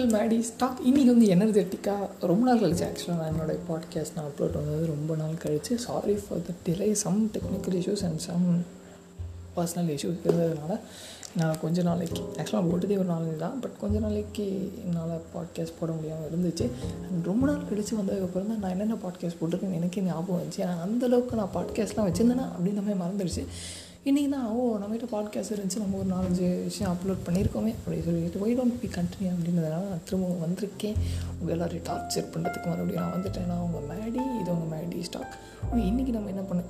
மக்கள் மேடி ஸ்டாக் இன்றைக்கி வந்து எனர்ஜெட்டிக்காக ரொம்ப நாள் கழிச்சு ஆக்சுவலாக நான் என்னோடய பாட்காஸ்ட் நான் அப்லோட் பண்ணது ரொம்ப நாள் கழிச்சு. Sorry for the delay some technical issues and some personal issues இருந்ததுனால நான் கொஞ்ச நாளைக்கு ஆக்சுவலாக போட்டதே ஒரு நாளைக்கு தான் பட் கொஞ்ச நாளைக்கு என்னால் பாட்காஸ்ட் போட முடியாமல் இருந்துச்சு. அண்ட் ரொம்ப நாள் கழிச்சு வந்ததுக்கப்புறம் தான் நான் என்னென்ன பாட்காஸ்ட் போட்டிருக்கேன் எனக்கே ஞாபகம் வந்துச்சு. ஏன்னா அந்தளவுக்கு நான் பாட்காஸ்ட்லாம் வச்சுருந்தேன்னா அப்படின்ற மாதிரி மறந்துடுச்சு இன்றைக்கி தான் ஓ நம்மகிட்ட பாட்காஸ்ட் இருந்துச்சு நம்ம ஒரு நாலஞ்சு விஷயம் அப்லோட் பண்ணியிருக்கோமே அப்படின்னு சொல்லிட்டு ஒய் டோன்ட் பி கண்டினியூ அப்படின்றதுனால நான் திரும்ப வந்திருக்கேன். உங்கள் எல்லோரையும் டார்ச்சர் பண்ணுறதுக்கு மறுபடியும் நான் வந்துட்டேன். நான் உங்கள் மேடி இது உங்கள் மேடி ஸ்டாக் இன்றைக்கி நம்ம என்ன பண்ண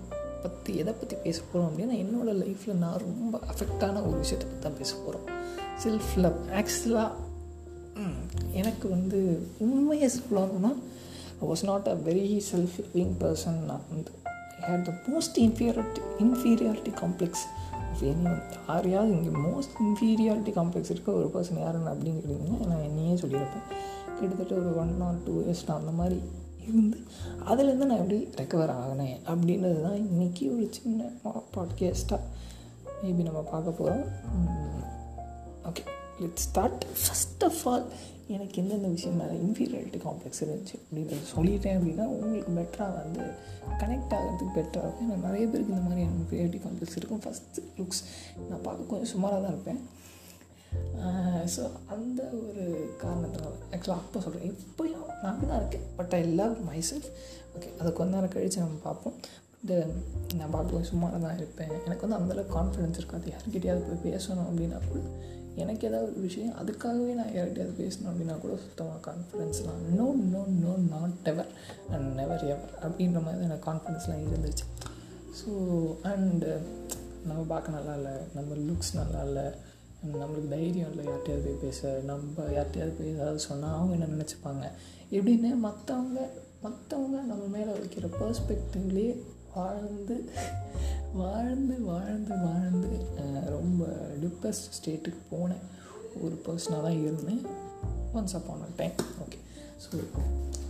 பற்றி எதை பற்றி பேச போகிறோம் அப்படின்னா என்னோடய லைஃப்பில் நான் ரொம்ப அஃபெக்டான ஒரு விஷயத்தை பற்றி தான் பேச போகிறோம் செல்ஃப் லவ் ஆக்சுவலாக எனக்கு வந்து உண்மையை சொல்லணும்னா was not a very self living person நான் வந்து had the most inferiority inferiority complex of any one யாரையாவது இங்கே மோஸ்ட் இன்ஃபீரியாரிட்டி காம்ப்ளெக்ஸ் இருக்க ஒரு பர்சன் யாருன்னு அப்படின்னு கேட்டிங்கன்னா நான் என்னையே சொல்லியிருப்பேன். கிட்டத்தட்ட ஒரு ஒன் ஆர் டூ இயர்ஸ் நான் அந்த மாதிரி இருந்து அதுலேருந்து நான் எப்படி ரெக்கவர் ஆகினேன் அப்படின்றது தான் இன்றைக்கி ஒரு சின்ன பாட்காஸ்ட்டாக மேபி நம்ம பார்க்க போகிறோம் okay let start first of all எனக்கு எந்தெந்த விஷயம் மேலே இன்ஃபீரியாரிட்டி காம்ப்ளெக்ஸ் இருந்துச்சு அப்படின்னு சொல்லிட்டேன் அப்படின்னா உங்களுக்கு பெட்டராக வந்து கனெக்ட் ஆகிறதுக்கு பெட்டராக இருக்கும். ஏன்னா நிறைய பேருக்கு இந்த மாதிரி இன்ஃபீரியாரிட்டி காம்ப்ளெக்ஸ் இருக்கும். ஃபஸ்ட்டு லுக்ஸ் நான் பார்க்க கொஞ்சம் சுமாராக தான் இருப்பேன் ஸோ அந்த ஒரு காரணத்தினால ஆக்சுவலாக அப்போ சொல்கிறேன் இப்போயும் நான் தான் இருக்கேன். But I love myself okay அதை கொஞ்ச நேரம் கழித்து நம்ம பார்ப்போம். இந்த நான் பார்க்க சும்மா தான் இருப்பேன். எனக்கு வந்து அந்தளவுக்கு கான்ஃபிடென்ஸ் இருக்காது. யார்கிட்டயாவது போய் பேசணும் அப்படின்னா கூட எனக்கு ஏதாவது ஒரு விஷயம் அதுக்காகவே நான் யார்கிட்டயாவது பேசணும் அப்படின்னா கூட சுத்தமாக கான்ஃபிடென்ஸ்லாம் no no no not ever and never ever அப்படின்ற மாதிரி எனக்கு கான்ஃபிடென்ஸ்லாம் இருந்துச்சு. ஸோ அண்டு நம்ம பார்க்க நல்லா இல்லை நம்ம லுக்ஸ் நல்லா இல்லை நம்மளுக்கு தைரியம் இல்லை யார்கிட்டயாவது போய் பேச நம்ம யார்கிட்டயாவது போய் ஏதாவது சொன்னால் அவங்க என்ன நினச்சிப்பாங்க? எப்படின்னு மற்றவங்க மற்றவங்க நம்ம மேலே வைக்கிற பர்ஸ்பெக்டிவ்லேயே வாழ்ந்து வாழ்ந்து வாழ்ந்து வாழ்ந்து ரொம்ப டிப்ரெஸ்ட் ஸ்டேட்டுக்கு போனேன். ஒரு பர்சனாக தான் இருந்தேன். Once upon a time okay so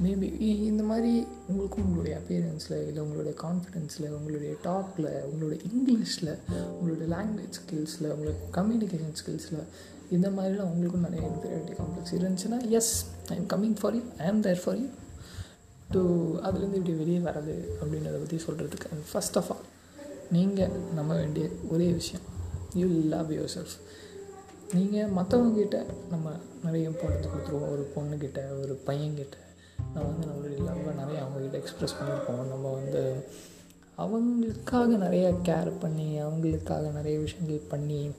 maybe இந்த மாதிரி உங்களுக்கும் உங்களுடைய அப்பியரன்ஸில் இல்லை உங்களுடைய கான்ஃபிடென்ஸில் உங்களுடைய டாக்கில் உங்களுடைய இங்கிலீஷில் உங்களுடைய லாங்குவேஜ் ஸ்கில்ஸில் உங்களுடைய கம்யூனிகேஷன் ஸ்கில்ஸில் இந்த மாதிரிலாம் உங்களுக்கும் நிறைய இன்ஃபீரியாரிட்டி காம்ப்ளெக்ஸ் இருந்துச்சுன்னா yes I am coming for you I am there for you to அதுலேருந்து இப்படி வெளியே வர்றது அப்படின்றத பற்றி சொல்கிறதுக்கு அண்ட் ஃபஸ்ட் ஆஃப் ஆல் நீங்கள் நம்ப வேண்டிய ஒரே விஷயம் யூ லவ் யுவர் செல்ஃப் நீங்கள் மற்றவங்கக்கிட்ட நம்ம நிறைய இம்பார்ட்டன்ஸ் கொடுத்துருவோம். ஒரு பொண்ணுக்கிட்ட ஒரு பையன்கிட்ட. நம்ம வந்து நம்மளுடைய லவ்வை நிறைய அவங்கக்கிட்ட எக்ஸ்ப்ரெஸ் பண்ணியிருப்போம். நம்ம வந்து அவங்களுக்காக நிறைய கேர் பண்ணி அவங்களுக்காக நிறைய விஷயங்கள் பண்ணி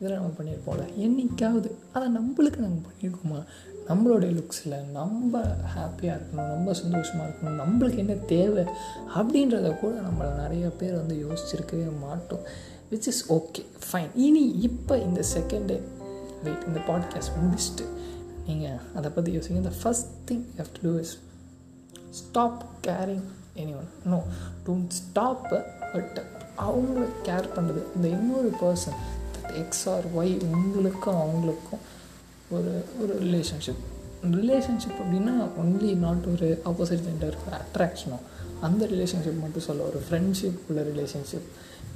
இதெல்லாம் நம்ம பண்ணியிருப்போம்ல. என்றைக்காவது அதை நம்மளுக்கு நம்ம பண்ணியிருக்கோமா? நம்மளுடைய லுக்ஸில் நம்ம ஹாப்பியாக இருக்கணும் ரொம்ப சந்தோஷமாக இருக்கணும் நம்மளுக்கு என்ன தேவை அப்படின்றத கூட நம்மளை நிறைய பேர் வந்து யோசிச்சிருக்கவே மாட்டோம். விச் இஸ் ஓகே ஃபைன் இனி இப்போ இந்த செகண்ட் டே வெயிட் இந்த பாட்காஸ்ட் முடிச்சுட்டு நீங்கள் அதை பற்றி யோசிங்க. இந்த first thing how to do is stop caring any one no don't stop but அவங்கள கேர் பண்ணுறது இந்த இன்னொரு பர்சன் எக்ஸ் ஆர் ஒய் உங்களுக்கும் அவங்களுக்கும் ஒரு ஒரு ரிலேஷன்ஷிப் ரிலேஷன்ஷிப் அப்படின்னா ஒன்லி நாட் ஒரு ஆப்போசிட் ஜெண்டர் அட்ராக்ஷனோ அந்த ரிலேஷன்ஷிப் மட்டும் சொல்ல ஒரு ஃப்ரெண்ட்ஷிப் உள்ள ரிலேஷன்ஷிப்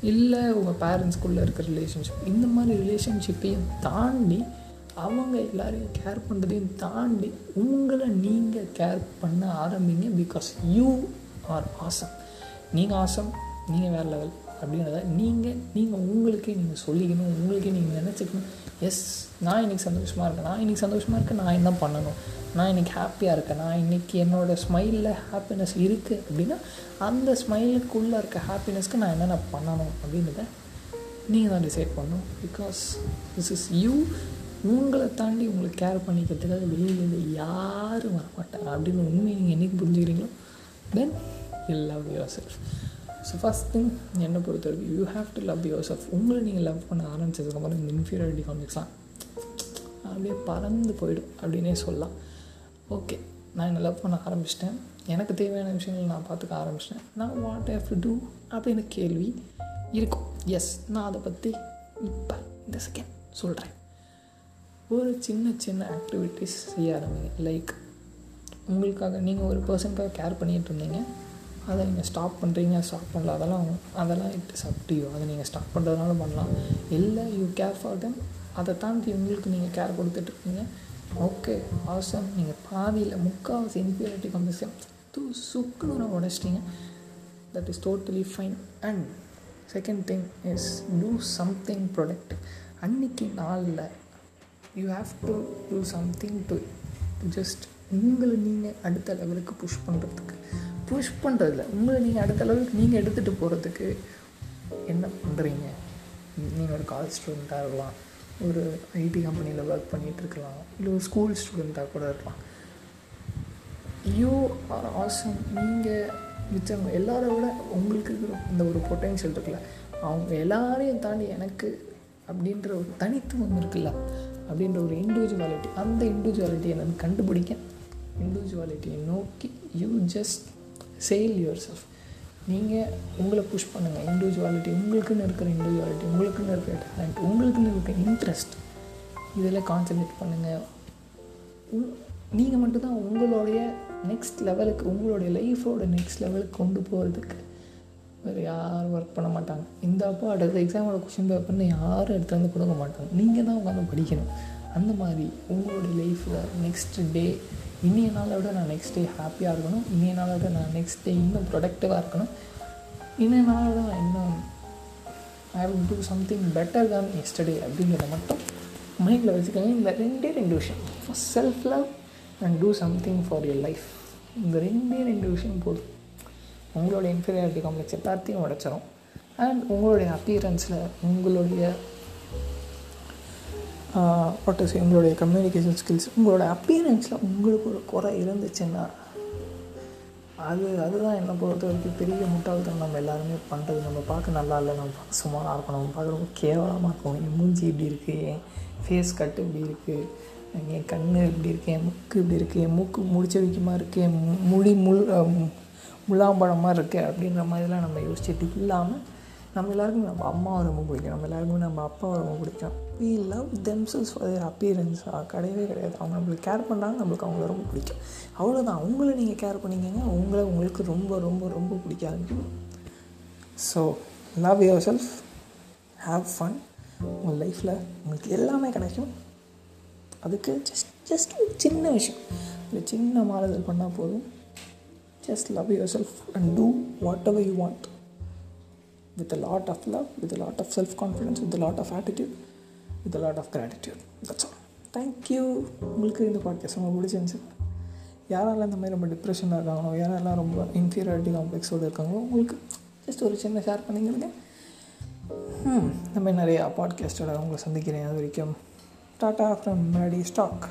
இல்லை உங்கள் பேரண்ட்ஸ்குள்ளே இருக்கிற ரிலேஷன்ஷிப் இந்த மாதிரி ரிலேஷன்ஷிப்பையும் தாண்டி அவங்க எல்லாரையும் கேர் பண்ணுறதையும் தாண்டி உங்களை நீங்கள் கேர் பண்ண ஆரம்பிங்க பிகாஸ் யூ ஆர் ஆசம் நீங்கள் ஆசம் நீங்கள் வேறு லெவல் அப்படின்றத நீங்கள் நீங்கள் உங்களுக்கே நீங்கள் சொல்லிக்கணும் உங்களுக்கே நீங்கள் நினச்சிக்கணும். எஸ் நான் இன்றைக்கி சந்தோஷமாக இருக்கேன். நான் இன்றைக்கி சந்தோஷமாக இருக்கேன். நான் என்ன பண்ணணும்? நான் இன்றைக்கி ஹாப்பியாக இருக்கேன். நான் இன்றைக்கி என்னோடய ஸ்மைலில் ஹாப்பினஸ் இருக்குது அப்படின்னா அந்த ஸ்மைலுக்குள்ளே இருக்க ஹாப்பினஸ்க்கு நான் என்னென்ன பண்ணணும் அப்படின்றத நீங்கள் தான் டிசைட் பண்ணணும். பிகாஸ் திஸ் இஸ் யூ உங்களை தாண்டி உங்களை கேர் பண்ணிக்கிறதுக்காக வெளியிலேருந்து யாரும் வரமாட்டாங்க. அப்படின்னு உண்மையை நீங்கள் என்றைக்கு புரிஞ்சுக்கிறீங்களோ then you love yourself so first thing என்னை பொறுத்த வரைக்கும் you have to love yourself உங்களை நீங்கள் லவ் பண்ண ஆரம்பிச்சதுக்கப்புறம் இந்த இன்ஃபீரியாரிட்டி காம்ப்ளெக்ஸ்லாம் அப்படியே பறந்து போயிடும் அப்படின்னே சொல்லலாம். ஓகே நான் என்னை லவ் பண்ண ஆரம்பிச்சிட்டேன். எனக்கு தேவையான விஷயங்கள் நான் பார்த்துக்க ஆரம்பிச்சிட்டேன். நான் வாட் ஹேவ் டு டூ அப்படின்னு கேள்வி இருக்கும். எஸ் நான் அதை பற்றி இப்போ இந்த செகண்ட் சொல்கிறேன் ஒரு சின்ன சின்ன ஆக்டிவிட்டீஸ் செய்ய ஆரம்பிங்க லைக் உங்களுக்காக நீங்கள் ஒரு பர்சனுக்காக கேர் பண்ணிகிட்டு இருந்தீங்க. அதை நீங்கள் ஸ்டாப் பண்ணுறீங்க ஸ்டாப் பண்ணல அதெல்லாம் அதெல்லாம் it is up to you அதை நீங்கள் ஸ்டாப் பண்ணுறதுனால பண்ணலாம். இல்லை யூ கேர் ஃபார் தெம் அதை தாண்டி உங்களுக்கு நீங்கள் கேர் கொடுத்துட்ருக்கீங்க ஓகே ஆசம் நீங்கள் பாதியில் முக்கால்வாசி இன்ஃபீரியாரிட்டி காம்ப்ளெக்ஸை தூ சுக்குன்னு உடச்சிட்டிங்க. That is totally fine and second thing is do something productive அன்னைக்கு நாளில் you have to do something to just உங்களை நீங்கள் அடுத்த லெவலுக்கு புஷ் பண்ணுறதுக்கு புஷ் பண்ணுறதில்ல உங்களை நீங்கள் அடுத்த அளவுக்கு நீங்கள் எடுத்துகிட்டு போகிறதுக்கு என்ன பண்ணுறீங்க நீங்கள் ஒரு காலேஜ் ஸ்டூடெண்ட்டாக இருக்கலாம். ஒரு ஐடி கம்பெனியில் ஒர்க் பண்ணிகிட்டு இருக்கலாம். இல்லை ஒரு ஸ்கூல் ஸ்டூடெண்ட்டாக கூட இருக்கலாம். யூ ஆர் ஆசம் நீங்கள் மிச்சவங்க எல்லாரோட விட உங்களுக்கு இருக்கிற இந்த ஒரு பொட்டென்ஷியல் இருக்குல்ல. அவங்க எல்லாரையும் தாண்டி எனக்கு அப்படின்ற ஒரு தனித்துவம் இருக்குல்ல. அப்படின்ற ஒரு இண்டிவிஜுவாலிட்டி அந்த இண்டிவிஜுவாலிட்டியை நான் கண்டுபிடிக்க இண்டிவிஜுவாலிட்டியை நோக்கி you just sail your self நீங்கள் உங்களை புஷ் பண்ணுங்கள் இண்டிவிஜுவாலிட்டி உங்களுக்குன்னு இருக்கிற இண்டிவிஜுவாலிட்டி உங்களுக்குன்னு இருக்கிற டேலண்ட் உங்களுக்குன்னு இருக்கிற இன்ட்ரெஸ்ட் இதில் கான்சன்ட்ரேட் பண்ணுங்கள் நீங்கள் மட்டும்தான் உங்களுடைய நெக்ஸ்ட் லெவலுக்கு உங்களுடைய லைஃபோட நெக்ஸ்ட் லெவலுக்கு கொண்டு போகிறதுக்கு வேறு யாரும் ஒர்க் பண்ண மாட்டாங்க. இந்த அப்போ அடுத்த எக்ஸாமோட கொஷின் பேப்பர்னு யாரும் எடுத்து வந்து கொடுக்க மாட்டாங்க. நீங்கள் தான் உட்காந்து படிக்கணும். அந்த மாதிரி உங்களுடைய லைஃப்பில் நெக்ஸ்ட் டே இன்றைய நாளை விட நான் நெக்ஸ்ட் டே ஹாப்பியாக இருக்கணும். இன்றைய நாளை விட நான் நெக்ஸ்ட் டே இன்னும் ப்ரொடக்டிவாக இருக்கணும். இன்றைய நாளை விட நான் இன்னும் I will do something better than yesterday அப்படிங்கிறத மட்டும் மைண்டில் வச்சுக்கோங்க. இந்த ரெண்டே ரெண்டு விஷயம். Self love and do something for your life இந்த ரெண்டே ரெண்டு விஷயம் போதும். உங்களோட இன்ஃபீரியாரிட்டி காம்ப்ளெக்ஸ் எல்லாத்தையும் உடைச்சிரும். அண்ட் உங்களுடைய அப்பியரன்ஸில் உங்களுடைய வாட் இஸ் உங்களுடைய கம்யூனிகேஷன் ஸ்கில்ஸ் உங்களோட அப்பியரன்ஸில் உங்களுக்கு ஒரு குறை இருந்துச்சுன்னா அது அதுதான் என்னை பொறுத்த வரைக்கும் பெரிய முட்டாள்தனம் நம்ம எல்லாருமே பண்ணுறது நம்ம பார்க்க நல்லா இல்லை நம்ம பார்க்க சுமாராக இருக்கணும் நம்ம பார்க்க ரொம்ப கேவலமாக இருக்கும் என் மூஞ்சி இப்படி இருக்குது என் ஃபேஸ் கட்டு இப்படி இருக்குது என் கண் இப்படி இருக்குது என் முக்கு இப்படி இருக்குது என் மூக்கு முடிச்ச வைக்கமாக இருக்குது என் முடி முள் முலாம்பழமாக இருக்குது அப்படின்ற மாதிரிலாம் நம்ம யோசிச்சுட்டு இல்லாமல் நம்ம எல்லாருக்கும் நம்ம அம்மாவை ரொம்ப பிடிக்கும். நம்ம எல்லாருக்குமே நம்ம அப்பாவை ரொம்ப பிடிக்கும். We love themselves for their appearance கிடையவே கிடையாது. அவங்க நம்மளுக்கு கேர் பண்ணுறாங்க நம்மளுக்கு அவங்கள ரொம்ப பிடிக்கும். அவ்வளோதான் அவங்கள நீங்கள் கேர் பண்ணிக்கங்க. அவங்கள உங்களுக்கு ரொம்ப ரொம்ப ரொம்ப பிடிக்க ஆரம்பிக்கும் so love yourself have fun உங்கள் லைஃப்பில் உங்களுக்கு எல்லாமே கிடைக்கும். அதுக்கு ஜஸ்ட் ஜஸ்ட் ஒரு சின்ன விஷயம். ஒரு சின்ன மாறுதல் பண்ணால் போதும். Just love yourself and do whatever you want with a lot of love, with a lot of self confidence, with a lot of attitude, with a lot of gratitude. That's all. Thank you உங்களுக்கு இந்த podcast ரொம்ப பிடிச்சிருந்துச்சு. யாரெல்லாம் இந்த மாதிரி ரொம்ப டிப்ரெஷனாக இருக்காங்களோ யாரெல்லாம் ரொம்ப இன்ஃபீரியாரிட்டி காம்ப்ளெக்ஸோடு இருக்காங்களோ உங்களுக்கு ஜஸ்ட் ஒரு சின்ன ஷேர் பண்ணிங்கிறது இந்த மாதிரி நிறையா பாட்காஸ்டோட உங்களை சந்திக்கிறேன். அது வரைக்கும் டாட்டா ஃப்ரம் மேடி ஸ்டாக்